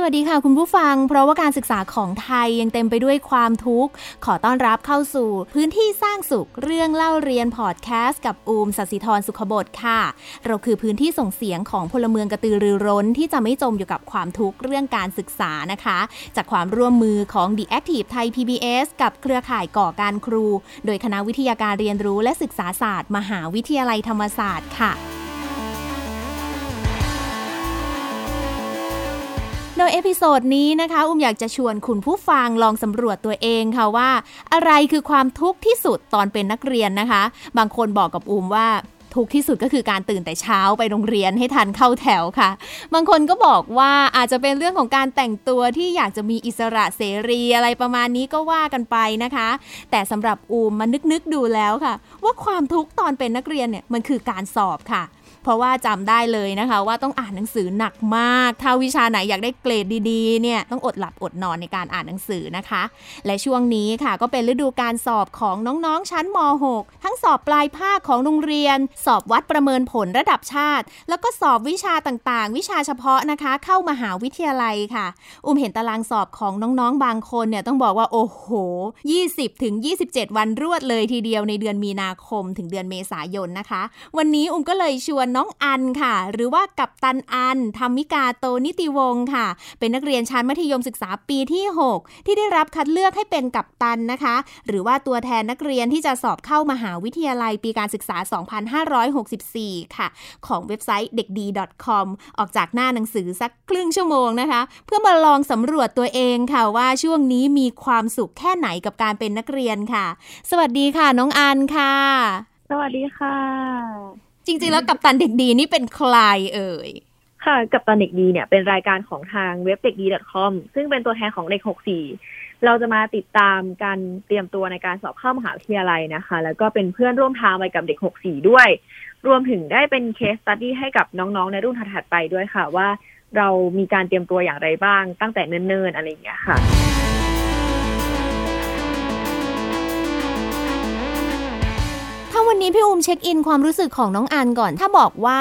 สวัสดีค่ะคุณผู้ฟัง เพราะว่าการศึกษาของไทยยังเต็มไปด้วยความทุกข์ ขอต้อนรับเข้าสู่พื้นที่สร้างสุขเรื่องเล่าเรียนพอดแคสต์กับอูมสศิธรสุขบดค่ะ เราคือพื้นที่ส่งเสียงของพลเมืองกระตือรือร้น ที่จะไม่จมอยู่กับความทุกข์เรื่องการศึกษานะคะ จากความร่วมมือของ The Active Thai PBS กับเครือข่ายก่อการครู โดยคณะวิทยาการเรียนรู้และศึกษาศาสตร์ มหาวิทยาลัยธรรมศาสตร์ค่ะ โดย episode นี้นะคะ อุ้มอยากจะชวนคุณผู้ฟังลองสำรวจตัวเองค่ะว่า อะไรคือความทุกข์ที่สุดตอนเป็นนักเรียนนะคะ บางคนบอกกับอุ้มว่าทุกข์ที่สุดก็คือการตื่นแต่เช้าไปโรงเรียนให้ทันเข้าแถวค่ะ บางคนก็บอกว่าอาจจะเป็นเรื่องของการแต่งตัวที่อยากจะมีอิสระเสรีอะไรประมาณนี้ก็ว่ากันไปนะคะ แต่สำหรับอูมมานึกๆดูแล้วค่ะ ว่าความทุกข์ตอนเป็นนักเรียนเนี่ยมันคือการสอบค่ะ เพราะว่าจำได้เลยนะคะ ว่าต้องอ่านหนังสือหนักมาก ถ้าวิชาไหนอยากได้เกรดดีๆเนี่ยต้องอดหลับอดนอนในการอ่านหนังสือนะคะ และช่วงนี้ค่ะก็เป็นฤดูการสอบของน้องๆชั้นม .6 ทั้งสอบปลายภาคของโรงเรียน สอบวัดประเมินผลระดับชาติ แล้วก็สอบวิชาต่างๆ วิชาเฉพาะนะคะ เข้ามหาวิทยาลัยค่ะ อุ้มเห็นตารางสอบของน้องๆ บางคนเนี่ยต้องบอกว่าโอ้โห 20ถึง27 วันรวดเลยทีเดียวในเดือนมีนาคมถึงเดือนเมษายนนะคะ วันนี้อุ้มก็เลยชวนน้องอันค่ะ หรือว่ากับตันอันธรรมิกาโตนิติวงศ์ค่ะ เป็นนักเรียนชั้นมัธยมศึกษาปีที่ 6 ที่ได้รับคัดเลือกให้เป็นกัปตันนะคะ หรือว่าตัวแทนนักเรียนที่จะสอบเข้ามหาวิทยาลัยปีการศึกษา 2564 ค่ะ ของเว็บไซต์เด็กดี .com ออกจากหน้าหนังสือสักครึ่งชั่วโมงนะคะ เพื่อมาลองสำรวจตัวเองค่ะว่าช่วงนี้มีความสุขแค่ไหนกับการเป็นนักเรียนค่ะ สวัสดีค่ะ น้องอันค่ะ สวัสดีค่ะ จริง ๆ แล้วกัปตันเด็กดีนี่เป็นใครเอ่ยค่ะกับตันเด็กดีเนี่ยเป็นรายการของทางเว็บเด็กดี .com ซึ่งเป็นตัวแทนของเด็ก64เราจะมาติดตามการเตรียมตัวในการสอบเข้ามหาวิทยาลัยนะคะ แล้วก็เป็นเพื่อนร่วมทางไปกับเด็ก64ด้วย รวมถึงได้เป็นเคสตัดดี้ให้กับน้องๆ ในรุ่นถัดๆไปด้วยค่ะว่า เรามีการเตรียมตัวอย่างไรบ้างตั้งแต่เนิ่นๆ อะไรอย่างเงี้ยค่ะ วันนี้พี่อุ้มเช็คอินความรู้สึกของน้องอันก่อน ถ้าบอกว่า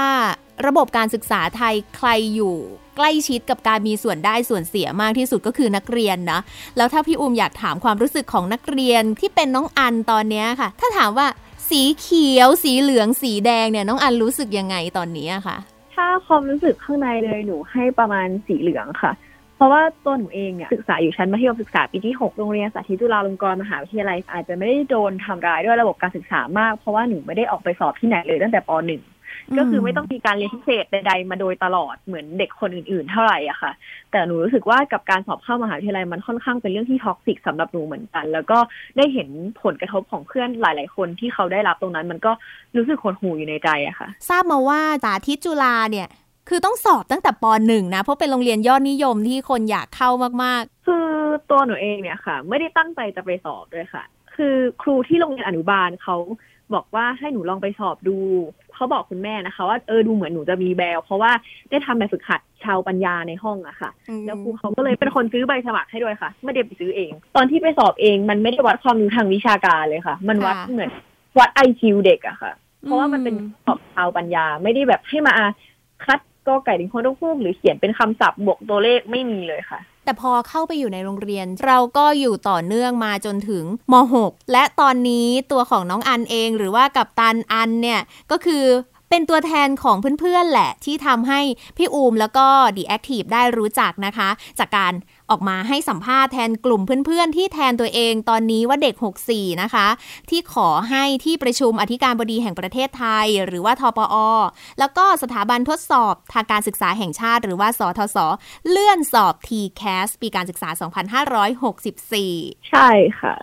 ระบบการศึกษาไทยใครอยู่ใกล้ชิดกับการมีส่วนได้ส่วนเสียมากที่สุดก็คือนักเรียนนะ แล้วถ้าพี่อุ้มอยากถามความรู้สึกของนักเรียนที่เป็นน้องอันตอนนี้ค่ะ ถ้าถามว่าสีเขียว สีเหลือง สีแดงเนี่ยน้องอันรู้สึกยังไงตอนนี้อะคะถ้าความรู้สึกข้างในเลยหนูให้ประมาณสีเหลืองค่ะ เพราะว่าตัวหนูเองเนี่ยศึกษาอยู่ชั้นมัธยมศึกษาปีที่ 6 โรงเรียนสาธิตจุฬาลงกรณ์มหาวิทยาลัย อาจจะไม่ได้โดนทำร้ายด้วยระบบการศึกษามาก เพราะว่าหนูไม่ได้ออกไปสอบที่ไหนเลยตั้งแต่ป .1 ก็คือไม่ต้องมีการเรียนพิเศษใดๆมาโดยตลอดเหมือนเด็กคนอื่นๆ เท่าไหร่อะค่ะ แต่หนูรู้สึกว่ากับการสอบเข้ามหาวิทยาลัยมันค่อนข้างเป็นเรื่องที่ท็อกซิกสำหรับหนูเหมือนกัน แล้วก็ได้เห็นผลกระทบของเพื่อนหลายๆ คนที่เขาได้รับตรงนั้น มันก็รู้สึกหดหู่อยู่ในใจอะค่ะ ทราบมาว่าสาธิตจุฬาเนี่ย คือต้องสอบตั้งแต่ป .1 นะ เพราะเป็นโรงเรียนยอดนิยมที่คนอยากเข้ามากคือตัวหนูเองเนี่ยค่ะ ไม่ได้ตั้งใจจะไปสอบด้วยค่ะ คือครูที่โรงเรียนอนุบาลเขาบอกว่าให้หนูลองไปสอบดูเขาบอกคุณแม่นะคะ ว่าเออดูเหมือนหนูจะมีแววเพราะว่าได้ทำแบบฝึกหัดชาวปัญญาในห้องอะค่ะๆอืมแล้วครูเขาก็เลยเป็นคนซื้อใบสมัครให้ด้วยค่ะ ไม่ได้ไปซื้อเอง ตอนที่ไปสอบเองมันไม่ได้วัดความรู้ทางวิชาการเลยค่ะ มันวัดเหมือนวัดไอคิวเด็กอะค่ะ เพราะว่ามันเป็นสอบชาวปัญญาไม่ได้แบบให้มาคัด กอไก่ถึงคนต้องพูดหรือเขียนเป็นคำศัพท์บวกตัวเลขไม่มีเลยค่ะ แต่พอเข้าไปอยู่ในโรงเรียน เราก็อยู่ต่อเนื่องมาจนถึงม .6 และตอนนี้ตัวของน้องอันเองหรือว่ากับตันอันเนี่ยก็คือเป็นตัวแทนของเพื่อนๆแหละที่ทำให้พี่อูมแล้วก็ดีแอคทีฟได้รู้จักนะคะ จากการ ออกมาให้สัมภาษณ์แทนกลุ่มเพื่อนๆ ที่แทนตัวเองตอนนี้ว่าเด็ก 64 นะคะ ที่ขอให้ที่ประชุมอธิการบดีแห่งประเทศไทย หรือว่าทปอ แล้วก็สถาบันทดสอบทางการศึกษาแห่งชาติ หรือว่าสทศเลื่อนสอบ TCAS ปีการศึกษา 2564 ใช่ค่ะ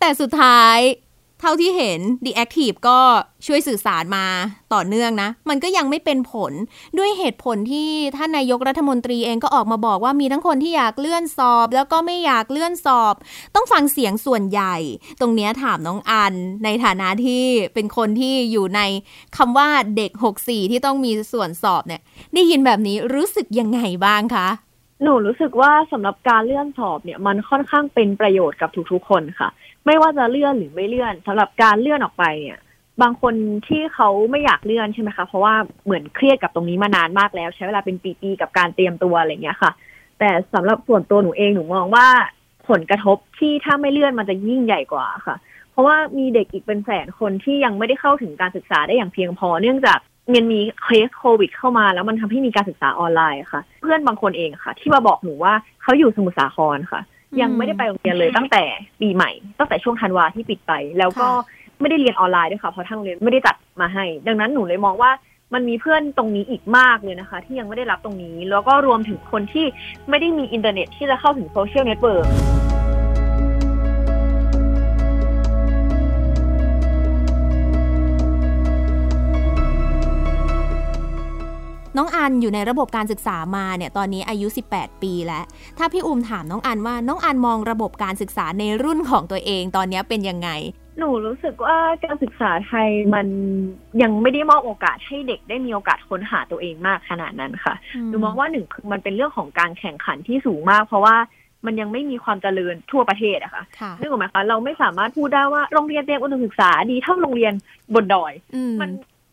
แต่สุดท้ายเท่าที่เห็น The Active ก็ช่วยสื่อสารมาต่อเนื่องนะ มันก็ยังไม่เป็นผลด้วยเหตุผลที่ท่านนายกรัฐมนตรีเองก็ออกมาบอกว่ามีทั้งคนที่อยากเลื่อนสอบ แล้วก็ไม่อยากเลื่อนสอบ ต้องฟังเสียงส่วนใหญ่ ตรงนี้ถามน้องอัน ในฐานะที่เป็นคนที่อยู่ในคำว่าเด็ก 64 ที่ต้องมีส่วนสอบเนี่ยได้ยินแบบนี้รู้สึกยังไงบ้างคะหนูรู้สึกว่าสำหรับการเลื่อนสอบเนี่ยมันค่อนข้างเป็นประโยชน์กับทุกๆคนค่ะ ไม่ว่าจะเลื่อนหรือไม่เลื่อนสำหรับการเลื่อนออกไปเนี่ย บางคนที่เขาไม่อยากเลื่อนใช่ไหมคะเพราะว่าเหมือนเครียดกับตรงนี้มานานมากแล้ว ใช้เวลาเป็นปีๆกับการเตรียมตัวอะไรเงี้ยค่ะ แต่สำหรับส่วนตัวหนูเองหนูมองว่าผลกระทบที่ถ้าไม่เลื่อนมันจะยิ่งใหญ่กว่าค่ะ เพราะว่ามีเด็กอีกเป็นแสนคนที่ยังไม่ได้เข้าถึงการศึกษาได้อย่างเพียงพอ เนื่องจากมันมีเคสโควิด เข้ามาแล้วมันทำให้มีการศึกษาออนไลน์ค่ะ เพื่อนบางคนเองค่ะ ที่มาบอกหนูว่าเขาอยู่สมุทรสาครค่ะ ยังไม่ได้ไปโรงเรียนเลยตั้งแต่ปีใหม่ ตั้งแต่ช่วงธันวาที่ปิดไป แล้วก็ไม่ได้เรียนออนไลน์ด้วยค่ะเพราะทางโรงเรียนไม่ได้จัดมาให้ ดังนั้นหนูเลยมองว่ามันมีเพื่อนตรงนี้อีกมากเลยนะคะ ที่ยังไม่ได้รับตรงนี้ แล้วก็รวมถึงคนที่ไม่ได้มีอินเทอร์เน็ตที่จะเข้าถึงโซเชียลเน็ตเวิร์ก น้องอันอยู่ในระบบการศึกษามาเนี่ยตอนนี้อายุ 18 ปีแล้ว ถ้าพี่อุ้มถามน้องอันว่าน้องอันมองระบบการศึกษาในรุ่นของตัวเองตอนนี้เป็นยังไง หนูรู้สึกว่าการศึกษาไทยมันยังไม่ได้มอบโอกาสให้เด็กได้มีโอกาสค้นหาตัวเองมากขนาดนั้นค่ะหนูมองว่าหนึ่งคือมันเป็นเรื่องของการแข่งขันที่สูงมาก เพราะว่ามันยังไม่มีความเจริญทั่วประเทศอะค่ะค่ะนึกออกไหมคะ เราไม่สามารถพูดได้ว่าโรงเรียนเตรียมอุดมศึกษาดีเท่าโรงเรียนบนดอยอืมมัน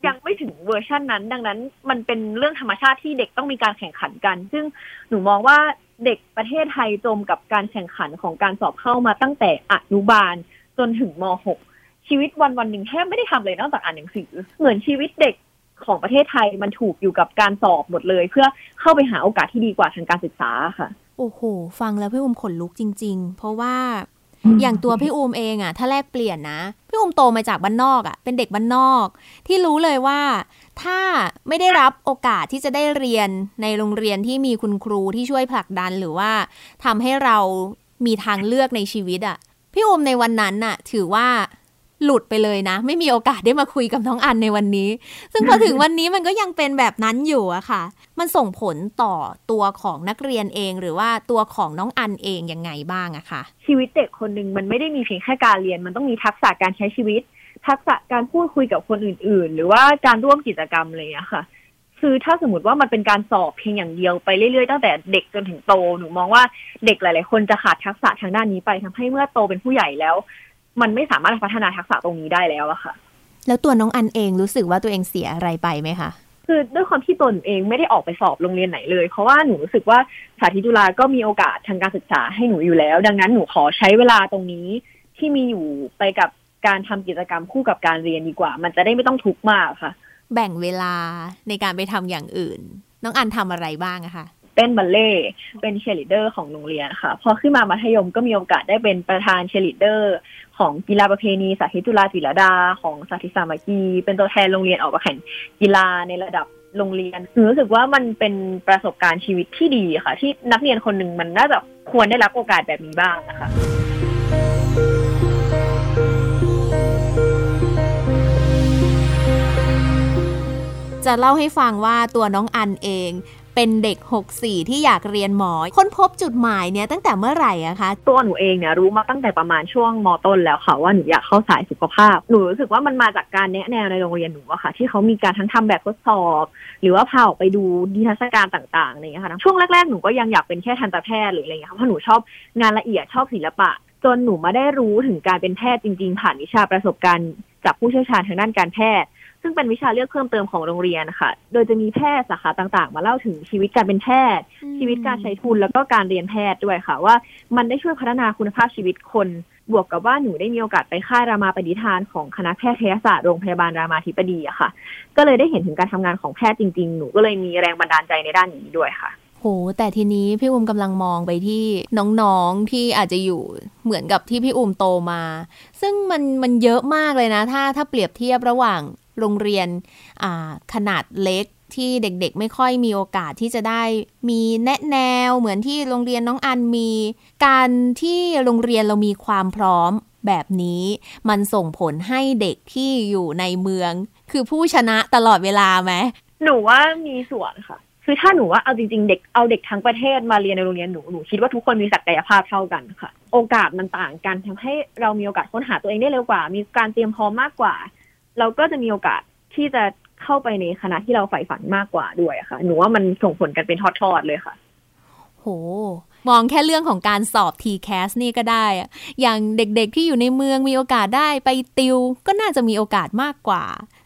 ยังไม่ถึงเวอร์ชันนั้น ดังนั้น มันเป็นเรื่องธรรมชาติที่เด็กต้องมีการแข่งขันกัน ซึ่งหนูมองว่าเด็กประเทศไทยจมกับการแข่งขันของการสอบเข้ามาตั้งแต่อนุบาลจนถึงม .6 ชีวิตวันวันหนึ่งแทบไม่ได้ทำเลยนอกจากอ่านหนังสือ เหมือนชีวิตเด็กของประเทศไทยมันถูกอยู่กับการสอบหมดเลย เพื่อเข้าไปหาโอกาสที่ดีกว่าทางการศึกษาค่ะ โอ้โห ฟังแล้วพี่อุ้มขนลุกจริง ๆ เพราะว่า อย่างตัวพี่อูมเองอะถ้าแลกเปลี่ยนนะ พี่อูมโตมาจากบ้านนอกอะเป็นเด็กบ้านนอก ที่รู้เลยว่าถ้าไม่ได้รับโอกาสที่จะได้เรียนในโรงเรียนที่มีคุณครูที่ช่วยผลักดันหรือว่าทำให้เรามีทางเลือกในชีวิตอะพี่อูมในวันนั้นน่ะ ถือว่า หลุดไปเลยนะ ไม่มีโอกาสได้มาคุยกับน้องอันในวันนี้ ซึ่งพอถึงวันนี้มันก็ยังเป็นแบบนั้นอยู่อะค่ะ มันส่งผลต่อตัวของนักเรียนเองหรือว่าตัวของน้องอันเองยังไงบ้างอะค่ะชีวิตเด็กคนหนึ่งมันไม่ได้มีเพียงแค่การเรียน มันต้องมีทักษะการใช้ชีวิต ทักษะการพูดคุยกับคนอื่น ๆ หรือว่าการร่วมกิจกรรมอะไรอย่างนี้ค่ะ คือถ้าสมมติว่ามันเป็นการสอบเพียงอย่างเดียวไปเรื่อยๆตั้งแต่เด็กจนถึงโตหนูมองว่าเด็กหลาย ๆ คนจะขาดทักษะทางด้านนี้ไปทำให้เมื่อโตเป็นผู้ใหญ่แล้ว มันไม่สามารถพัฒนาทักษะตรงนี้ได้แล้วอะค่ะ แล้วตัวน้องอันเองรู้สึกว่าตัวเองเสียอะไรไปไหมคะคือด้วยความที่ตัวหนูเองไม่ได้ออกไปสอบโรงเรียนไหนเลย เพราะว่าหนูรู้สึกว่าสาธิตจุฬาก็มีโอกาสทางการศึกษาให้หนูอยู่แล้ว ดังนั้นหนูขอใช้เวลาตรงนี้ที่มีอยู่ไปกับการทำกิจกรรมคู่กับการเรียนดีกว่า มันจะได้ไม่ต้องทุกข์มากค่ะ แบ่งเวลาในการไปทำอย่างอื่น น้องอันทำอะไรบ้างอะคะ เต้นบัลเลต์เป็นเชียร์ลีดเดอร์ของโรงเรียนค่ะ พอขึ้นมามัธยมก็มีโอกาสได้เป็นประธานเชียร์ลีดเดอร์ของกีฬาประเพณีสาธิตจุฬาจิรดา ของสาธิตสามัคคีเป็นตัวแทนโรงเรียนออกมาแข่งกีฬาในระดับโรงเรียนหนูรู้สึกว่ามันเป็นประสบการณ์ชีวิตที่ดีค่ะ ที่นักเรียนคนหนึ่งมันน่าจะควรได้รับโอกาสแบบนี้บ้างนะคะจะเล่าให้ฟังว่าตัวน้องอันเอง เป็นเด็ก 64 ที่อยากเรียนหมอ ค้นพบจุดหมายเนี่ยตั้งแต่เมื่อไหร่อะคะ ตัวหนูเองเนี่ยรู้มาตั้งแต่ประมาณช่วงมต้นแล้วค่ะว่าหนูอยากเข้าสายสุขภาพ หนูรู้สึกว่ามันมาจากการแนะแนวในโรงเรียนหนูอะค่ะ ที่เขามีการทั้งทำแบบทดสอบ หรือว่าพาออกไปดูนิทรรศการต่างๆอะไรอย่างเงี้ยค่ะช่วงแรกๆหนูก็ยังอยากเป็นแค่ทันตแพทย์หรืออะไรอย่างเงี้ยเพราะหนูชอบงานละเอียดชอบศิลปะ จนหนูมาได้รู้ถึงการเป็นแพทย์จริง ๆ ผ่านวิชาประสบการณ์จากผู้เชี่ยวชาญทางด้านการแพทย์ ซึ่งเป็นวิชาเลือกเพิ่มเติมของโรงเรียนค่ะ โดยจะมีแพทย์สาขาต่างๆ มาเล่าถึงชีวิตการเป็นแพทย์อืมชีวิตการใช้ทุนแล้วก็การเรียนแพทย์ด้วยค่ะ ว่ามันได้ช่วยพัฒนาคุณภาพชีวิตคน บวกกับว่าหนูได้มีโอกาสไปค่ายรามาปฏิทานของคณะแพทยศาสตร์โรงพยาบาลรามาธิบดีอะค่ะ ก็เลยได้เห็นถึงการทำงานของแพทย์จริงๆ หนูก็เลยมีแรงบันดาลใจในด้านนี้ด้วยค่ะโหแต่ทีนี้พี่อุ้มกำลังมองไปที่น้องๆที่อาจจะอยู่เหมือนกับที่พี่อุ้มโตมา ซึ่งมันมันเยอะมากเลยนะ ถ้าถ้าเปรียบเทียบระหว่าง โรงเรียนอ่าขนาดเล็กที่เด็กๆ ไม่ค่อยมีโอกาสที่จะได้มีแนะแนวเหมือนที่โรงเรียนน้องอันมี การที่โรงเรียนเรามีความพร้อมแบบนี้ มันส่งผลให้เด็กที่อยู่ในเมือง คือผู้ชนะตลอดเวลาไหมหนูว่ามีส่วนค่ะ คือถ้าหนูว่าเอาจริงๆเด็กเอาเด็กทั้งประเทศมาเรียนในโรงเรียนหนูหนูคิดว่าทุกคนมีศักยภาพเท่ากันค่ะ โอกาสมันต่างกันทำให้เรามีโอกาสค้นหาตัวเองได้เร็วกว่า มีการเตรียมพร้อมมากกว่า เราก็จะมีโอกาสที่จะเข้าไปในคณะที่เราใฝ่ฝันมากกว่าด้วยค่ะ หนูว่ามันส่งผลกันเป็นทอดๆเลยค่ะ โห มองแค่เรื่องของการสอบ TCAS นี่ก็ได้ อย่างเด็กๆที่อยู่ในเมืองมีโอกาสได้ไปติว ก็น่าจะมีโอกาสมากกว่า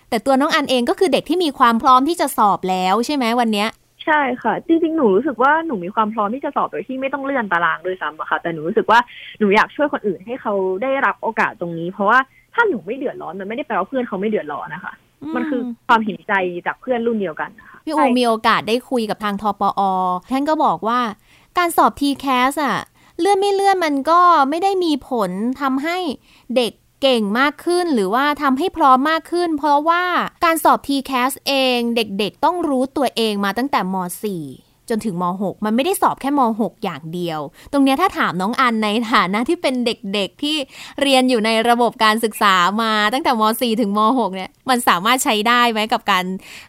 แต่ตัวน้องอันเองก็คือเด็กที่มีความพร้อมที่จะสอบแล้วใช่ไหมวันเนี้ยใช่ค่ะ จริงๆ หนูรู้สึกว่าหนูมีความพร้อมที่จะสอบโดยที่ไม่ต้องเลื่อนตารางด้วยซ้ำอะค่ะ แต่หนูรู้สึกว่าหนูอยากช่วยคนอื่นให้เขาได้รับโอกาสตรงนี้ เพราะว่า ถ้าหนูไม่เดือดร้อนมันไม่ได้แปลว่าเพื่อนเขาไม่เดือดร้อนนะคะ มันคือความเห็นใจจากเพื่อนรุ่นเดียวกันนะคะพี่โอมีโอกาสได้คุยกับทางทปอท่านก็บอกว่าการสอบ TCAS อะเลื่อนไม่เลื่อนมันก็ไม่ได้มีผลทำให้เด็กเก่งมากขึ้นหรือว่าทำให้พร้อมมากขึ้น เพราะว่าการสอบ TCAS เองเด็กๆ ต้องรู้ตัวเองมาตั้งแต่ม .4 จนถึงม .6 มันไม่ได้สอบแค่ม .6 อย่างเดียว ตรงเนี้ยถ้าถามน้องอันในฐานะที่เป็นเด็กๆที่เรียนอยู่ในระบบการศึกษามาตั้งแต่ม .4 ถึงม .6 เนี่ยมันสามารถใช้ได้ไหมกับการ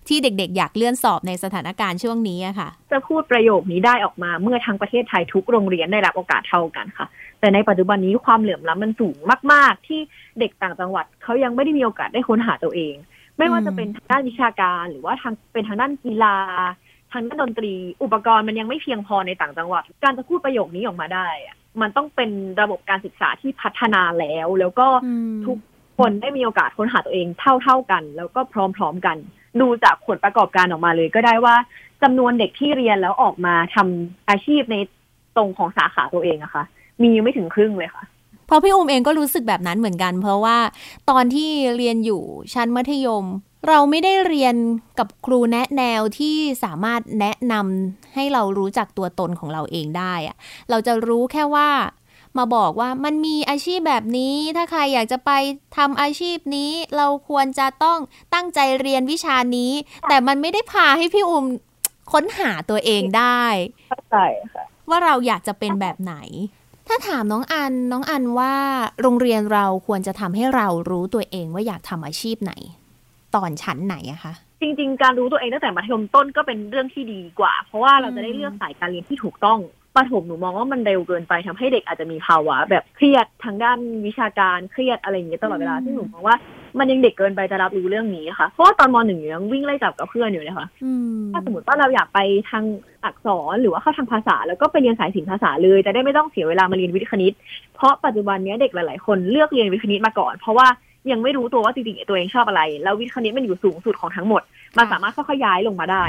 ที่เด็กๆ อยากเลื่อนสอบในสถานการณ์ช่วงนี้อะค่ะ จะพูดประโยคนี้ได้ออกมาเมื่อทั้งประเทศไทยทุกโรงเรียนได้รับโอกาสเท่ากันค่ะ แต่ในปัจจุบันนี้ความเหลื่อมล้ำมันสูงมาก ๆ ที่เด็กต่างจังหวัดเขายังไม่ได้มีโอกาสได้ค้นหาตัวเอง ไม่ว่าจะเป็นทางด้านวิชาการหรือว่าทางเป็นทางด้านกีฬา ทางด้านดนตรี อุปกรณ์มันยังไม่เพียงพอในต่างจังหวัด การจะพูดประโยคนี้ออกมาได้อะมันต้องเป็นระบบการศึกษาที่พัฒนาแล้ว แล้วก็ทุกคนได้มีโอกาสค้นหาตัวเองเท่าๆกัน แล้วก็พร้อมๆกัน ดูจากผลประกอบการออกมาเลยก็ได้ว่าจำนวนเด็กที่เรียนแล้วออกมาทำอาชีพในตรงของสาขาตัวเองอะค่ะ มีไม่ถึงครึ่งเลยค่ะเพราะพี่อุ้มเองก็รู้สึกแบบนั้นเหมือนกัน เพราะว่าตอนที่เรียนอยู่ชั้นมัธยม เราไม่ได้เรียนกับครูแนะแนวที่สามารถแนะนำให้เรารู้จักตัวตนของเราเองได้อะเราจะรู้แค่ว่ามาบอกว่ามันมีอาชีพแบบนี้ ถ้าใครอยากจะไปทำอาชีพนี้ เราควรจะต้องตั้งใจเรียนวิชานี้ แต่มันไม่ได้พาให้พี่อุ้มค้นหาตัวเองได้เข้าใจค่ะว่าเราอยากจะเป็นแบบไหน ถ้าถามน้องอันน้องอันว่าโรงเรียนเราควรจะทำให้เรารู้ตัวเองว่าอยากทำอาชีพไหน ตอนชั้นไหนอะคะจริง ๆ การรู้ตัวเองตั้งแต่มัธยมต้นก็เป็นเรื่องที่ดีกว่า เพราะว่าเราจะได้เลือกสายการเรียนที่ถูกต้องประถมหนูมองว่ามันเร็วเกินไปทำให้เด็กอาจจะมีภาวะ แบบเครียดทางด้านวิชาการเครียดอะไรอย่างเงี้ยตลอดเวลาอืมซึ่งหนูมองว่ามันยังเด็กเกินไปจะรับรู้เรื่องนี้ค่ะเพราะว่าตอนมหนึ่งอยู่ยังวิ่งไล่จับกับเพื่อนอยู่เลยค่ะอืมถ้าสมมติว่าเราอยากไปทางอักษรหรือว่าเข้าทางภาษา แล้วก็ไปเรียนสายศิลป์ภาษาเลยจะได้ไม่ต้องเสียเวลามาเรียนวิทย์คณิต เพราะปัจจุบันเนี้ยเด็กหลาย ๆ คนเลือกเรียนวิทย์คณิตมาก่อน เพราะว่า ยังไม่รู้ตัวว่าจริงๆตัวเองชอบอะไร แล้ววิทย์คณิตมันอยู่สูงสุดของทั้งหมด มันสามารถค่อยๆย้ายลงมาได้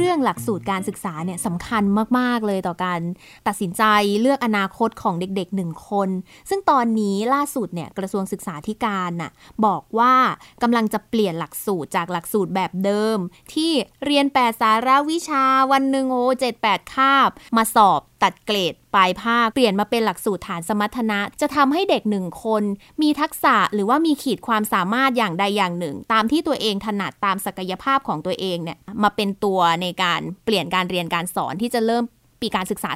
เรื่องหลักสูตรการศึกษาเนี่ยสำคัญมาก ๆ เลยต่อการตัดสินใจเลือกอนาคตของเด็กๆหนึ่งคน ซึ่งตอนนี้ล่าสุดเนี่ยกระทรวงศึกษาธิการน่ะบอกว่ากำลังจะเปลี่ยนหลักสูตรจากหลักสูตรแบบเดิม ที่เรียน 8 สาระวิชาวันหนึ่งโอ้เจ็ดแปดคาบ มาสอบตัดเกรดปลายภาค เปลี่ยนมาเป็นหลักสูตรฐานสมรรถนะ จะทำให้เด็กหนึ่งคน มีทักษะหรือว่ามีขีดความสามารถอย่างใดอย่างหนึ่ง ตามที่ตัวเองถนัดตามศักยภาพของตัวเองเนี่ยมาเป็นตัวในการเปลี่ยนการเรียนการสอนที่จะเริ่ม ปีการศึกษา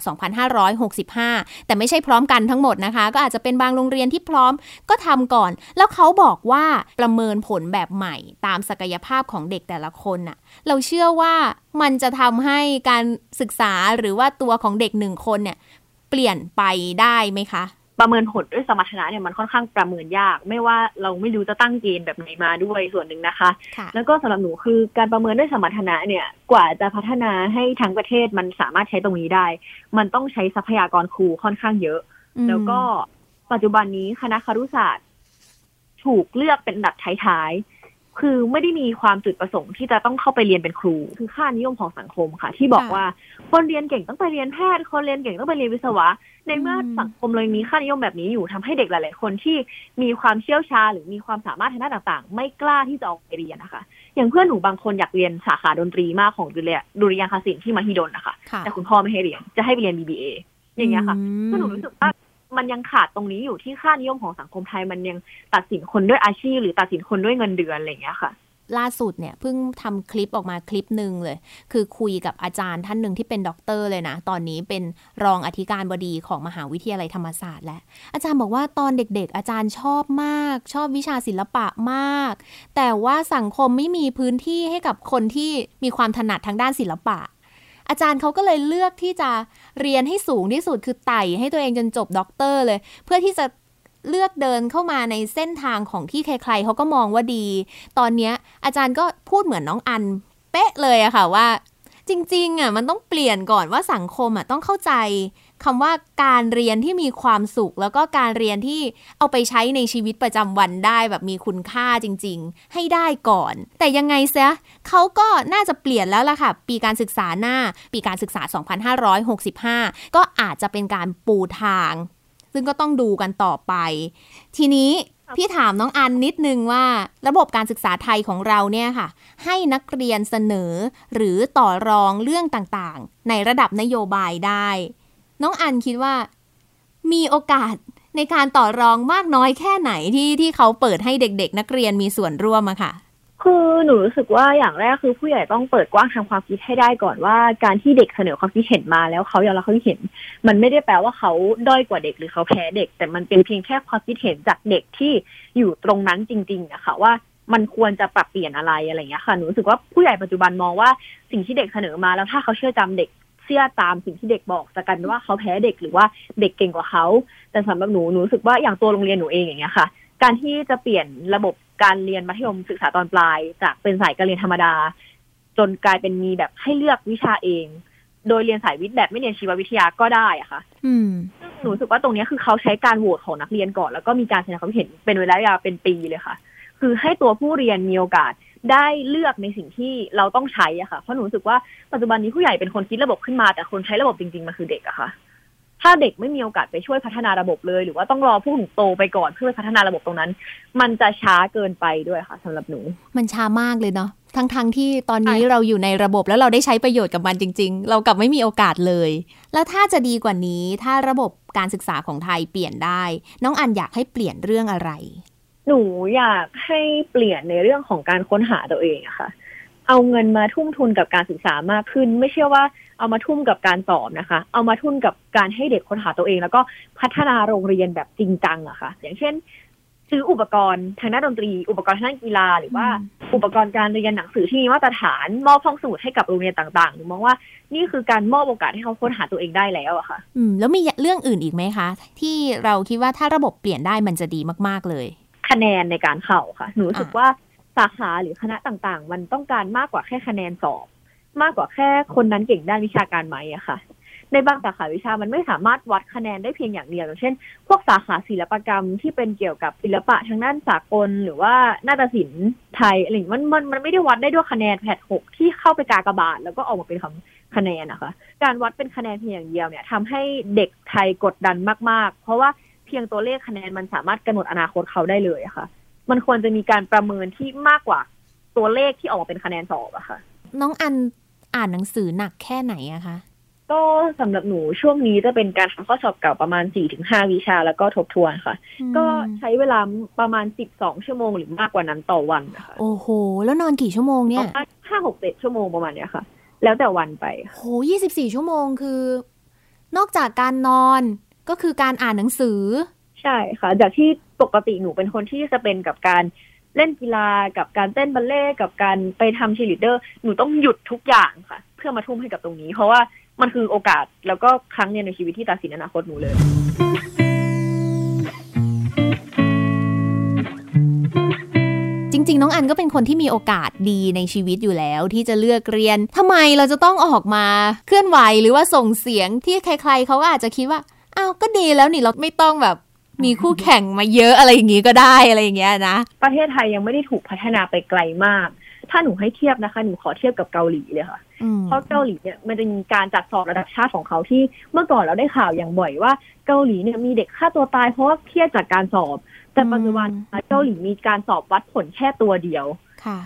2565 แต่ไม่ใช่พร้อมกันทั้งหมดนะคะ ก็อาจจะเป็นบางโรงเรียนที่พร้อมก็ทำก่อน แล้วเขาบอกว่าประเมินผลแบบใหม่ตามศักยภาพของเด็กแต่ละคนน่ะ เราเชื่อว่ามันจะทำให้การศึกษาหรือว่าตัวของเด็กหนึ่งคนเนี่ยเปลี่ยนไปได้ไหมคะ ประเมินผลด้วยสมรรถนะเนี่ยมันค่อนข้างประเมินยาก ไม่ว่าเราไม่รู้จะตั้งเกณฑ์แบบไหนมาด้วยส่วนหนึ่งนะคะค่ะแล้วก็สำหรับหนูคือการประเมินด้วยสมรรถนะเนี่ยกว่าจะพัฒนาให้ทั้งประเทศมันสามารถใช้ตรงนี้ได้ มันต้องใช้ทรัพยากรครูค่อนข้างเยอะ แล้วก็ปัจจุบันนี้คณะครุศาสตร์ ถูกเลือกเป็นอันดับท้ายๆ คือไม่ได้มีความจุดประสงค์ที่จะต้องเข้าไปเรียนเป็นครู คือค่านิยมของสังคมค่ะ ที่บอกค่ะว่าคนเรียนเก่งต้องไปเรียนแพทย์คนเรียนเก่งต้องไปเรียนวิศวะ ในเมื่ออมสังคมเลยมีค่านิยมแบบนี้อยู่ทำให้เด็กหลาย ๆ คนที่มีความเชี่ยวชาญหรือมีความสามารถทางด้านต่าง ๆ ไม่กล้าที่จะออกไปเรียนนะคะ อย่างเพื่อนหนูบางคนอยากเรียนสาขาดนตรีมากของดุริยดุริยางคศิลป์ที่มหิดลนะคะค่ะแต่คุณพ่อไม่ให้เรียนจะให้ไปเรียน BBA อย่างเงี้ยค่ะก็หนูรู้สึกว่า มันยังขาดตรงนี้อยู่ที่ค่านิยมของสังคมไทยมันยังตัดสินคนด้วยอาชีพ หรือตัดสินคนด้วยเงินเดือนอะไรอย่างเงี้ยค่ะ ล่าสุดเนี่ยเพิ่งทำคลิปออกมาคลิปหนึ่งเลย คือคุยกับอาจารย์ท่านหนึ่งที่เป็นด็อกเตอร์เลยนะ ตอนนี้เป็นรองอธิการบดีของมหาวิทยาลัยธรรมศาสตร์แล้วอาจารย์บอกว่าตอนเด็กๆ อาจารย์ชอบมาก ชอบวิชาศิลปะมาก แต่ว่าสังคมไม่มีพื้นที่ให้กับคนที่มีความถนัดทางด้านศิลปะ อาจารย์เขาก็เลยเลือกที่จะเรียนให้สูงที่สุดคือไต่ให้ตัวเองจนจบด็อกเตอร์เลย เพื่อที่จะเลือกเดินเข้ามาในเส้นทางของที่ใครๆเขาก็มองว่าดี ตอนนี้อาจารย์ก็พูดเหมือนน้องอัน เป๊ะเลยอะค่ะว่า จริงๆอะมันต้องเปลี่ยนก่อนว่าสังคมอะต้องเข้าใจ คำว่าการเรียนที่มีความสุข แล้วก็การเรียนที่เอาไปใช้ในชีวิตประจำวันได้แบบมีคุณค่าจริง ๆ ให้ได้ก่อน แต่ยังไงเสียเขาก็น่าจะเปลี่ยนแล้วล่ะค่ะ ปีการศึกษาหน้า ปีการศึกษา 2565 ก็อาจจะเป็นการปูทาง ซึ่งก็ต้องดูกันต่อไป ทีนี้พี่ถามน้องอันนิดนึงว่า ระบบการศึกษาไทยของเราเนี่ยค่ะ ให้นักเรียนเสนอหรือต่อรองเรื่องต่างๆ ในระดับนโยบายได้ น้องอันคิดว่ามีโอกาสในการต่อรองมากน้อยแค่ไหนที่ที่เขาเปิดให้เด็ก ๆ นักเรียนมีส่วนร่วมอะค่ะ คือหนูรู้สึกว่าอย่างแรกคือผู้ใหญ่ต้องเปิดกว้างทางความคิดให้ได้ก่อนว่า การที่เด็กเสนอความคิดเห็นมาแล้วเขายอมรับความคิดเห็น มันไม่ได้แปลว่าเขาด้อยกว่าเด็กหรือเขาแพ้เด็ก แต่มันเป็นเพียงแค่ความคิดเห็นจากเด็กที่อยู่ตรงนั้นจริงๆอะค่ะว่ามันควรจะปรับเปลี่ยนอะไรอะไรเงี้ยค่ะหนูรู้สึกว่าผู้ใหญ่ปัจจุบันมองว่าสิ่งที่เด็กเสนอมาแล้วถ้าเขาเชื่อจำเด็ก เชื่อตามสิ่งที่เด็กบอกจะกันว่าเขาแพ้เด็กหรือว่าเด็กเก่งกว่าเขา แต่สำหรับหนูหนูรู้สึกว่าอย่างตัวโรงเรียนหนูเองอย่างเงี้ยค่ะ การที่จะเปลี่ยนระบบการเรียนมัธยมศึกษาตอนปลาย จากเป็นสายการเรียนธรรมดา จนกลายเป็นมีแบบให้เลือกวิชาเอง โดยเรียนสายวิทย์แบบไม่เรียนชีววิทยาก็ได้อะค่ะอืมซึ่งหนูรู้สึกว่าตรงเนี้ยคือเขาใช้การโหวตของนักเรียนก่อน แล้วก็มีการแสดงความคิดเห็นเป็นเวลายาวเป็นปีเลยค่ะ คือให้ตัวผู้เรียนมีโอกาส ได้เลือกในสิ่งที่เราต้องใช้อะค่ะเพราะหนูรู้สึกว่าปัจจุบันนี้ผู้ใหญ่เป็นคนคิดระบบขึ้นมา แต่คนใช้ระบบจริงๆมันคือเด็กอะค่ะ ถ้าเด็กไม่มีโอกาสไปช่วยพัฒนาระบบเลย หรือว่าต้องรอผู้ถึงโตไปก่อนเพื่อไปพัฒนาระบบตรงนั้น มันจะช้าเกินไปด้วยค่ะสำหรับหนู มันช้ามากเลยเนาะทั้งๆทที่ตอนนี้เราอยู่ในระบบแล้วเราได้ใช้ประโยชน์กับมันจริง ๆ เรากลับไม่มีโอกาสเลย แล้วถ้าจะดีกว่านี้ ถ้าระบบการศึกษาของไทยเปลี่ยนได้ น้องอันอยากให้เปลี่ยนเรื่องอะไร หนูอยากให้เปลี่ยนในเรื่องของการค้นหาตัวเองอะค่ะ เอาเงินมาทุ่มทุนกับการศึกษามากขึ้น ไม่ใช่ว่าเอามาทุ่มกับการสอบนะคะ เอามาทุ่มกับการให้เด็กค้นหาตัวเอง แล้วก็พัฒนาโรงเรียนแบบจริงจังอะค่ะ อย่างเช่น ซื้ออุปกรณ์ทางด้านดนตรี อุปกรณ์ทางด้านกีฬาหรือว่าอุปกรณ์การเรียนหนังสือที่มีมาตรฐานมอบห้องสมุดให้กับโรงเรียนต่างๆหนูมองว่านี่คือการมอบโอกาสให้เขาค้นหาตัวเองได้แล้วอะค่ะ อืมแล้วมีเรื่องอื่นอีกไหมคะ ที่เราคิดว่าถ้าระบบเปลี่ยนได้มันจะดีมากๆเลย คะแนนในการเข้าค่ะ หนูรู้สึกอะว่าสาขาหรือคณะต่างๆ มันต้องการมากกว่าแค่คะแนนสอบ มากกว่าแค่คนนั้นเก่งด้านวิชาการไหมอะค่ะ ในบางสาขาวิชามันไม่สามารถวัดคะแนนได้เพียงอย่างเดียวอย่างเช่น พวกสาขาศิลปกรรมที่เป็นเกี่ยวกับศิลปะทางด้านสากล หรือว่านาฏศิลป์ไทยอะไรอย่างเงี้ยมันมันมันไม่ได้วัดได้ด้วยคะแนนแพทหกที่เข้าไปกากบาทแล้วก็ออกมาเป็นคำคะแนนนะคะ การวัดเป็นคะแนนเพียงอย่างเดียวเนี่ยทำให้เด็กไทยกดดันมากๆ เพราะว่าเพียงตัวเลขคะแนนมันสามารถกำหนดอนาคตเขาได้เลยอะค่ะ มันควรจะมีการประเมินที่มากกว่าตัวเลขที่ออกมาเป็นคะแนนสอบอะค่ะ น้องอันอ่านหนังสือหนักแค่ไหนอะคะก็สำหรับหนูช่วงนี้จะเป็นการทำข้อสอบเก่าประมาณ4-5วิชาแล้วก็ทบทวนค่ะ ก็ใช้เวลาประมาณ12ชั่วโมงหรือมากกว่านั้นต่อวันนะคะโอ้โห แล้วนอนกี่ชั่วโมงปเนี่ยระมาณห้าหกเจ็ดชั่วโมงประมาณเนี้ยค่ะ แล้วแต่วันไปโหยี่สิบสี่ชั่วโมงคือ นอกจากการนอน ก็คือการอ่านหนังสือ ใช่ค่ะ จากที่ปกติหนูเป็นคนที่จะเป็นกับการเล่นกีฬากับการเต้นบัลเล่ต์กับการไปทำชีลิเดอร์ หนูต้องหยุดทุกอย่างค่ะ เพื่อมาทุ่มให้กับตรงนี้ เพราะว่ามันคือโอกาสแล้วก็ครั้งเดียวในชีวิตที่ตัดสินอนาคตหนูเลย จริง ๆ น้องอันก็เป็นคนที่มีโอกาสดีในชีวิตอยู่แล้ว ที่จะเลือกเรียนทำไมเราจะต้องออกมา เคลื่อนไหวหรือว่าส่งเสียงที่ใคร ๆเขาก็อาจจะคิดว่า อ้าวก็ดีแล้วนี่เราไม่ต้องแบบมีคู่แข่งมาเยอะอะไรอย่างงี้ก็ได้อะไรอย่างเงี้ยนะ ประเทศไทยยังไม่ได้ถูกพัฒนาไปไกลมาก ถ้าหนูให้เทียบนะคะ หนูขอเทียบกับเกาหลีเลยค่ะอืมเพราะเกาหลีเนี่ยมันจะมีการจัดสอบระดับชาติของเขาที่เมื่อก่อนเราได้ข่าวอย่างบ่อยว่าเกาหลีเนี่ยมีเด็กฆ่าตัวตายเพราะว่าเครียดจากการสอบ แต่ปัจจุบันเกาหลีมีการสอบวัดผลแค่ตัวเดียวค่ะ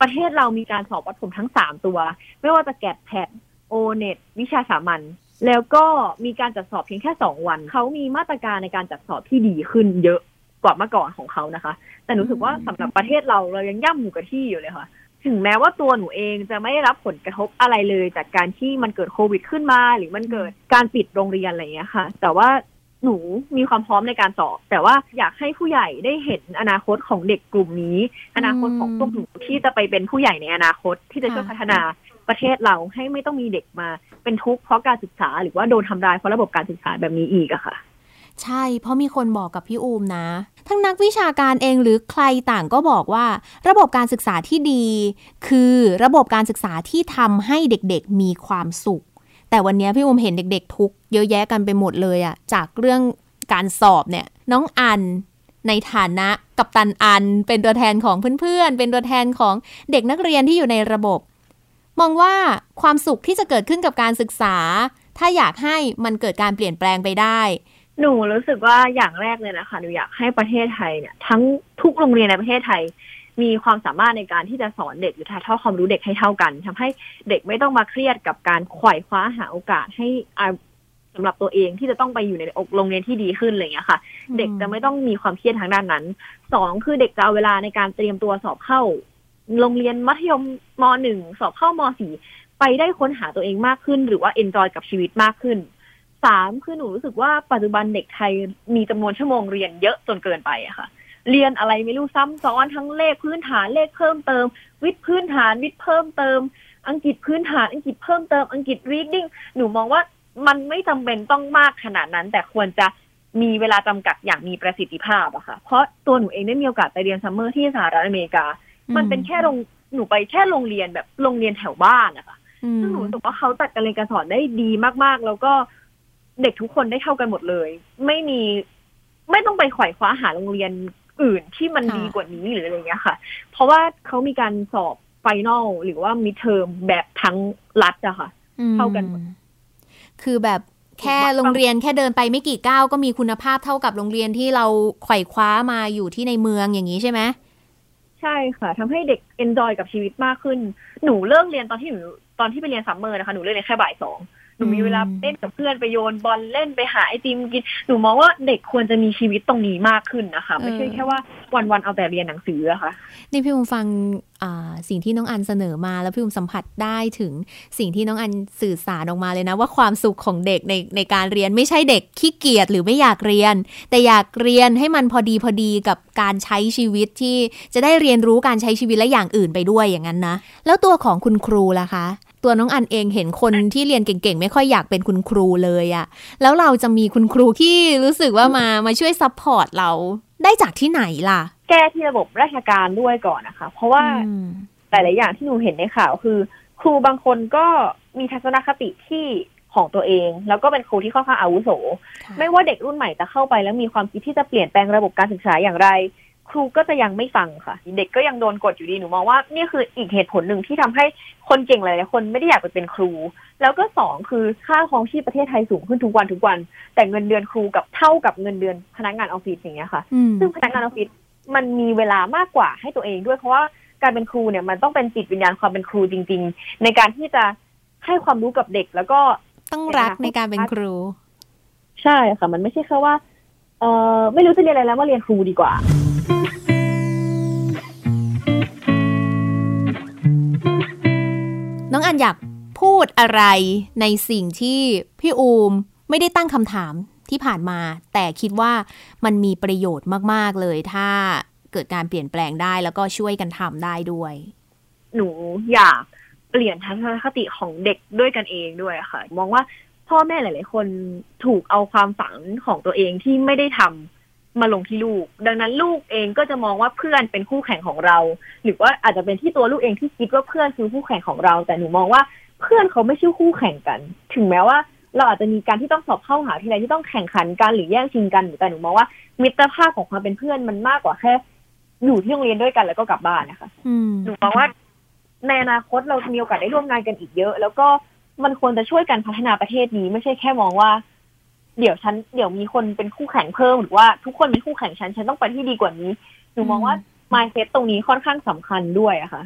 ประเทศเรามีการสอบวัดผลทั้งสามตัว ไม่ว่าจะแกดแพดโอเน็ตวิชาสามัญ แล้วก็มีการจัดสอบเพียงแค่สองวัน เขามีมาตรการในการจัดสอบที่ดีขึ้นเยอะกว่าเมื่อก่อนของเขานะคะ แต่หนูรู้สึกว่าสำหรับประเทศเราเรายังย่ำอยู่กับที่อยู่เลยค่ะ ถึงแม้ว่าตัวหนูเองจะไม่ได้รับผลกระทบอะไรเลย จากการที่มันเกิดโควิดขึ้นมา หรือมันเกิดการปิดโรงเรียนอะไรอย่างเงี้ยค่ะ แต่ว่า หนูมีความพร้อมในการสอบ แต่ว่าอยากให้ผู้ใหญ่ได้เห็นอนาคตของเด็กกลุ่มนี้ อนาคตของพวกหนูที่จะไปเป็นผู้ใหญ่ในอนาคตที่จะช่วยพัฒนาประเทศเราให้ไม่ต้องมีเด็กมาเป็นทุกข์เพราะการศึกษา หรือว่าโดนทำร้ายเพราะระบบการศึกษาแบบนี้อีกอะค่ะ ใช่ เพราะมีคนบอกกับพี่อูมนะ ทั้งนักวิชาการเองหรือใครต่างก็บอกว่า ระบบการศึกษาที่ดี คือระบบการศึกษาที่ทำให้เด็กๆมีความสุข แต่วันนี้พี่อูมเห็นเด็ก ๆ ทุกเยอะแยะกันไปหมดเลยอะจากเรื่องการสอบเนี่ยน้องอันในฐานะกับตันอันเป็นตัวแทนของเพื่อนๆ เป็นตัวแทนของเด็กนักเรียนที่อยู่ในระบบ มองว่าความสุขที่จะเกิดขึ้นกับการศึกษา ถ้าอยากให้มันเกิดการเปลี่ยนแปลงไปได้ หนูรู้สึกว่าอย่างแรกเลยนะคะหนูอยากให้ประเทศไทยเนี่ยทั้งทุกโรงเรียนในประเทศไทย มีความสามารถในการที่จะสอนเด็กหรือถ่ายทอดความรู้เด็กให้เท่ากันทำให้เด็กไม่ต้องมาเครียดกับการไขว่คว้าหาโอกาสให้อ่าสำหรับตัวเองที่จะต้องไปอยู่ในโรงเรียนที่ดีขึ้นอะไรอย่างเงี้ยค่ะ เด็กจะไม่ต้องมีความเครียดทางด้านนั้นสองคือเด็กจะเอาเวลาในการเตรียมตัวสอบเข้า โรงเรียนมัธยมมหนึ่งสอบเข้ามสี่ไปได้ค้นหาตัวเองมากขึ้น หรือว่า enjoy กับชีวิตมากขึ้นสามคือหนูรู้สึกว่าปัจจุบันเด็กไทยมีจำนวนชั่วโมงเรียนเยอะจนเกินไปอะค่ะ เรียนอะไรไม่รู้ซ้ำซ้อนทั้งเลขพื้นฐานเลขเพิ่มเติม วิทย์พื้นฐานวิทย์เพิ่มเติม อังกฤษพื้นฐานอังกฤษเพิ่มเติมอังกฤษ reading หนูมองว่ามันไม่จำเป็นต้องมากขนาดนั้น แต่ควรจะมีเวลาจำกัดอย่างมีประสิทธิภาพอะค่ะ เพราะตัวหนูเองได้มีโอกาสไปเรียน summer ที่สหรัฐอเมริกา มันเป็นแค่โรงหนูไปแค่โรงเรียนแบบโรงเรียนแถวบ้านอะค่ะอืมซึ่งหนูรู้สึกว่าเขาจัดการเรียนการสอนได้ดีมากๆ แล้วก็เด็กทุกคนได้เท่ากันหมดเลย ไม่มีไม่ต้องไปไขว่คว้าหาโรงเรียน อื่นที่มันค่ะดีกว่านี้หรืออะไรเงี้ยค่ะ เพราะว่าเขามีการสอบ final หรือว่า midterm แบบทั้งรัฐอะค่ะ เท่ากันหมดคือแบบแค่โรงเรียนแค่เดินไปไม่กี่ก้าวก็มีคุณภาพเท่ากับโรงเรียนที่เราไขว่คว้ามาอยู่ที่ในเมืองอย่างนี้ใช่ไหมใช่ค่ะทำให้เด็ก enjoy กับชีวิตมากขึ้น หนูเลิกเรียนตอนที่หนูตอนที่ไปเรียน summer นะคะหนูเลิกเรียนแค่บ่ายสอง หนูมีเวลาเล่นกับเพื่อนไปโยนบอลเล่นไปหาไอติมกินหนูมองว่าเด็กควรจะมีชีวิตตรงนี้มากขึ้นนะคะ ไม่ใช่แค่ว่าวันๆเอาแต่เรียนหนังสืออะค่ะนี่พี่อุมฟังอ่าสิ่งที่น้องอันเสนอมาแล้วพี่อุมสัมผัสได้ถึงสิ่งที่น้องอันสื่อสารออกมาเลยนะ ว่าความสุขของเด็กในในการเรียนไม่ใช่เด็กขี้เกียจหรือไม่อยากเรียน แต่อยากเรียนให้มันพอดีพอดีกับการใช้ชีวิตที่จะได้เรียนรู้การใช้ชีวิตและอย่างอื่นไปด้วยอย่างนั้นนะ แล้วตัวของคุณครูล่ะคะ ตัวน้องอันเองเห็นคนที่เรียนเก่งๆ ไม่ค่อยอยากเป็นคุณครูเลยอะแล้วเราจะมีคุณครูที่รู้สึกว่ามามาช่วย support เราได้จากที่ไหนล่ะ แก้ที่ระบบราชการด้วยก่อนนะคะ เพราะว่าอืมหลายๆอย่างที่หนูเห็นในข่าวคือ ครูบางคนก็มีทัศนคติที่ของตัวเอง แล้วก็เป็นครูที่ค่อนข้างอาวุโสค่ะไม่ว่าเด็กรุ่นใหม่จะเข้าไปแล้วมีความคิดที่จะเปลี่ยนแปลงระบบการศึกษาอย่างไร ครูก็จะยังไม่ฟังค่ะ เด็กก็ยังโดนกดอยู่ดีหนูมองว่านี่คืออีกเหตุผลหนึ่งที่ทำให้คนเก่งหลายๆคนไม่ได้อยากไปเป็นครู แล้วก็สองคือค่าครองชีพประเทศไทยสูงขึ้นทุกวันทุกวัน แต่เงินเดือนครูกับเท่ากับเงินเดือนพนักงานออฟฟิศอย่างเงี้ยค่ะอืมซึ่งพนักงานออฟฟิศมันมีเวลามากกว่าให้ตัวเองด้วยเพราะว่าการเป็นครูเนี่ยมันต้องเป็นจิตวิญญาณความเป็นครูจริง ๆ ในการที่จะให้ความรู้กับเด็กแล้วก็ต้องรักในการเป็นครู ใช่ค่ะ มันไม่ใช่แค่ว่าเออไม่รู้จะเรียนอะไรแล้วมาเรียนครูดีกว่า น้องอันอยากพูดอะไรในสิ่งที่พี่อูมไม่ได้ตั้งคำถามที่ผ่านมา แต่คิดว่ามันมีประโยชน์มาก ๆ เลย ถ้าเกิดการเปลี่ยนแปลงได้แล้วก็ช่วยกันทำได้ด้วย หนูอยากเปลี่ยนทัศนคติของเด็กด้วยกันเองด้วยค่ะ มองว่าพ่อแม่หลาย ๆ คนถูกเอาความฝันของตัวเองที่ไม่ได้ทำ มาลงที่ลูก ดังนั้นลูกเองก็จะมองว่าเพื่อนเป็นคู่แข่งของเรา หรือว่าอาจจะเป็นที่ตัวลูกเองที่คิดว่าเพื่อนคือคู่แข่งของเรา แต่หนูมองว่าเพื่อนเขาไม่ใช่คู่แข่งกัน ถึงแม้ว่าเราอาจจะมีการที่ต้องสอบเข้าหาวิทยาลัยที่ต้องแข่งขันกันหรือแย่งชิงกันแต่หนูมองว่า มิตรภาพของความเป็นเพื่อนมันมากกว่าแค่อยู่ที่โรงเรียนด้วยกันแล้วก็กลับบ้านนะคะอืมหนูมองว่าในอนาคตเรามีโอกาสได้ร่วมงานกันอีกเยอะ แล้วก็มันควรจะช่วยกันพัฒนาประเทศนี้ ไม่ใช่แค่มองว่า เดี๋ยวฉันเดี๋ยวมีคนเป็นคู่แข่งเพิ่มหรือว่าทุกคนเป็นคู่แข่งฉัน ฉันต้องไปที่ดีกว่านี้หนูมองว่า mindset ตรงนี้ค่อนข้างสำคัญด้วยอะค่ะ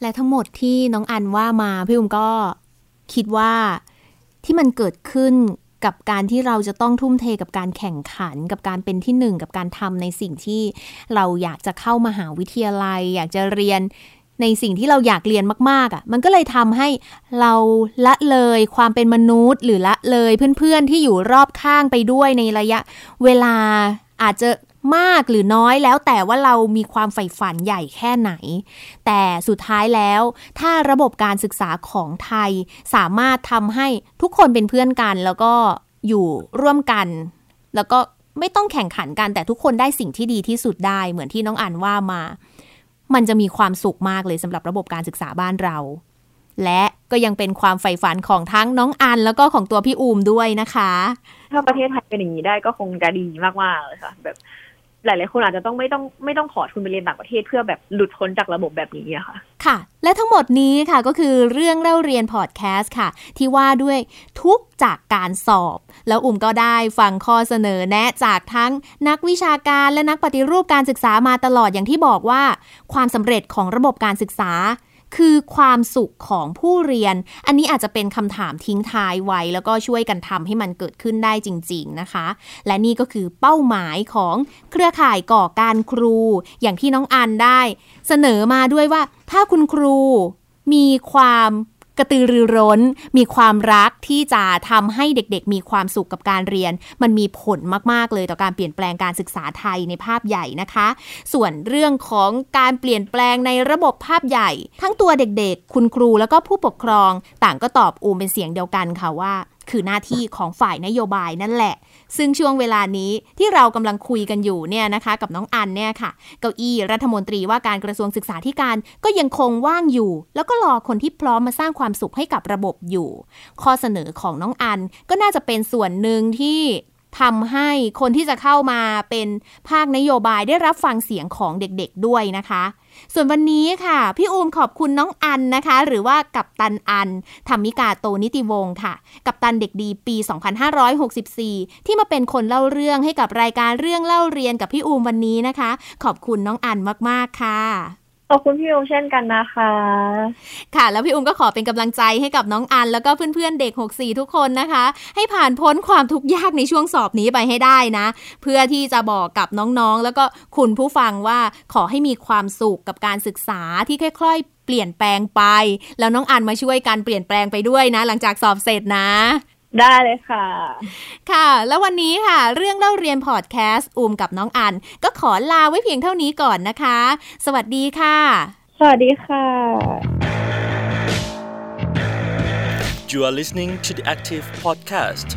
และทั้งหมดที่น้องอันว่ามาพี่อุ้มก็คิดว่าที่มันเกิดขึ้นกับการที่เราจะต้องทุ่มเทกับการแข่งขัน กับการเป็นที่หนึ่งกับการทำในสิ่งที่เราอยากจะเข้ามาหาวิทยาลัย อยากจะเรียน ในสิ่งที่เราอยากเรียนมากๆอะ่ะ มันก็เลยทำให้เราละเลยความเป็นมนุษย์ หรือละเลยเพื่อนๆที่อยู่รอบข้างไปด้วยในระยะ เวลาอาจจะมากหรือน้อยแล้วแต่ว่าเรามีความใฝ่ฝันใหญ่แค่ไหน แต่สุดท้ายแล้ว ถ้าระบบการศึกษาของไทยสามารถทำให้ทุกคนเป็นเพื่อนกันแล้วก็อยู่ร่วมกัน แล้วก็ไม่ต้องแข่งขันกันแต่ทุกคนได้สิ่งที่ดีที่สุดได้เหมือนที่น้องอันว่ามา มันจะมีความสุขมากเลยสำหรับระบบการศึกษาบ้านเรา และก็ยังเป็นความใฝ่ฝันของทั้งน้องอันแล้วก็ของตัวพี่อูมด้วยนะคะ ถ้าประเทศไทยเป็นอย่างนี้ได้ก็คงจะดีมากๆเลยค่ะ แบบ หลาย ๆ คนอาจจะต้องไม่ต้องไม่ต้องขอทุนไปเรียนต่างประเทศเพื่อแบบหลุดพ้นจากระบบแบบนี้อะค่ะ ค่ะ และทั้งหมดนี้ค่ะก็คือเรื่องเล่าเรียนพอดแคสต์ค่ะ ที่ว่าด้วยทุกจากการสอบ แล้วอุ่มก็ได้ฟังข้อเสนอแนะจากทั้งนักวิชาการและนักปฏิรูปการศึกษามาตลอดอย่างที่บอกว่า ความสำเร็จของระบบการศึกษา คือความสุขของผู้เรียน อันนี้อาจจะเป็นคำถามทิ้งท้ายไว้ แล้วก็ช่วยกันทำให้มันเกิดขึ้นได้จริง ๆนะคะ และนี่ก็คือเป้าหมายของเครือข่ายก่อการครู อย่างที่น้องอันได้ เสนอมาด้วยว่าถ้าคุณครูมีความ กระตือรือร้น มีความรักที่จะทำให้เด็กๆ มีความสุขกับการเรียน มันมีผลมากๆเลยต่อการเปลี่ยนแปลงการศึกษาไทยในภาพใหญ่นะคะ ส่วนเรื่องของการเปลี่ยนแปลงในระบบภาพใหญ่ ทั้งตัวเด็กๆ คุณครูแล้วก็ผู้ปกครอง ต่างก็ตอบอูมเป็นเสียงเดียวกันค่ะว่า คือหน้าที่ของฝ่ายนโยบายนั่นแหละ ซึ่งช่วงเวลานี้ที่เรากำลังคุยกันอยู่เนี่ยนะคะ กับน้องอันเนี่ยค่ะ เก้าอี้รัฐมนตรีว่าการกระทรวงศึกษาธิการก็ยังคงว่างอยู่ แล้วก็รอคนที่พร้อมมาสร้างความสุขให้กับระบบอยู่ ข้อเสนอของน้องอันก็น่าจะเป็นส่วนหนึ่งที่ ทำให้คนที่จะเข้ามาเป็นภาคนโยบายได้รับฟังเสียงของเด็กๆด้วยนะคะ ส่วนวันนี้ค่ะ พี่อูมขอบคุณน้องอันนะคะ หรือว่ากับตันอันธรรมิกาโตนิติวงศ์ค่ะ กับตันเด็กดีปี 2564 ที่มาเป็นคนเล่าเรื่องให้กับรายการเรื่องเล่าเรียนกับพี่อูมวันนี้นะคะ ขอบคุณน้องอันมากๆค่ะ ขอบคุณพี่โอเช่นกันนะคะ ค่ะ แล้วพี่อุ้มก็ขอเป็นกำลังใจให้กับน้องอัน แล้วก็เพื่อนๆเด็ก 64 ทุกคนนะคะ ให้ผ่านพ้นความทุกข์ยากในช่วงสอบนี้ไปให้ได้นะ เพื่อที่จะบอกกับน้องๆ แล้วก็คุณผู้ฟังว่าขอให้มีความสุขกับการศึกษาที่ค่อย ๆ เปลี่ยนแปลงไป แล้วน้องอันมาช่วยการเปลี่ยนแปลงไปด้วยนะ หลังจากสอบเสร็จนะ ได้เลยค่ะ ค่ะ แล้ววันนี้ค่ะ เรื่องเล่าเรียนพอดแคสต์อูมกับน้องอัน ก็ขอลาไว้เพียงเท่านี้ก่อนนะคะ สวัสดีค่ะ สวัสดีค่ะ You are listening to the Active Podcast.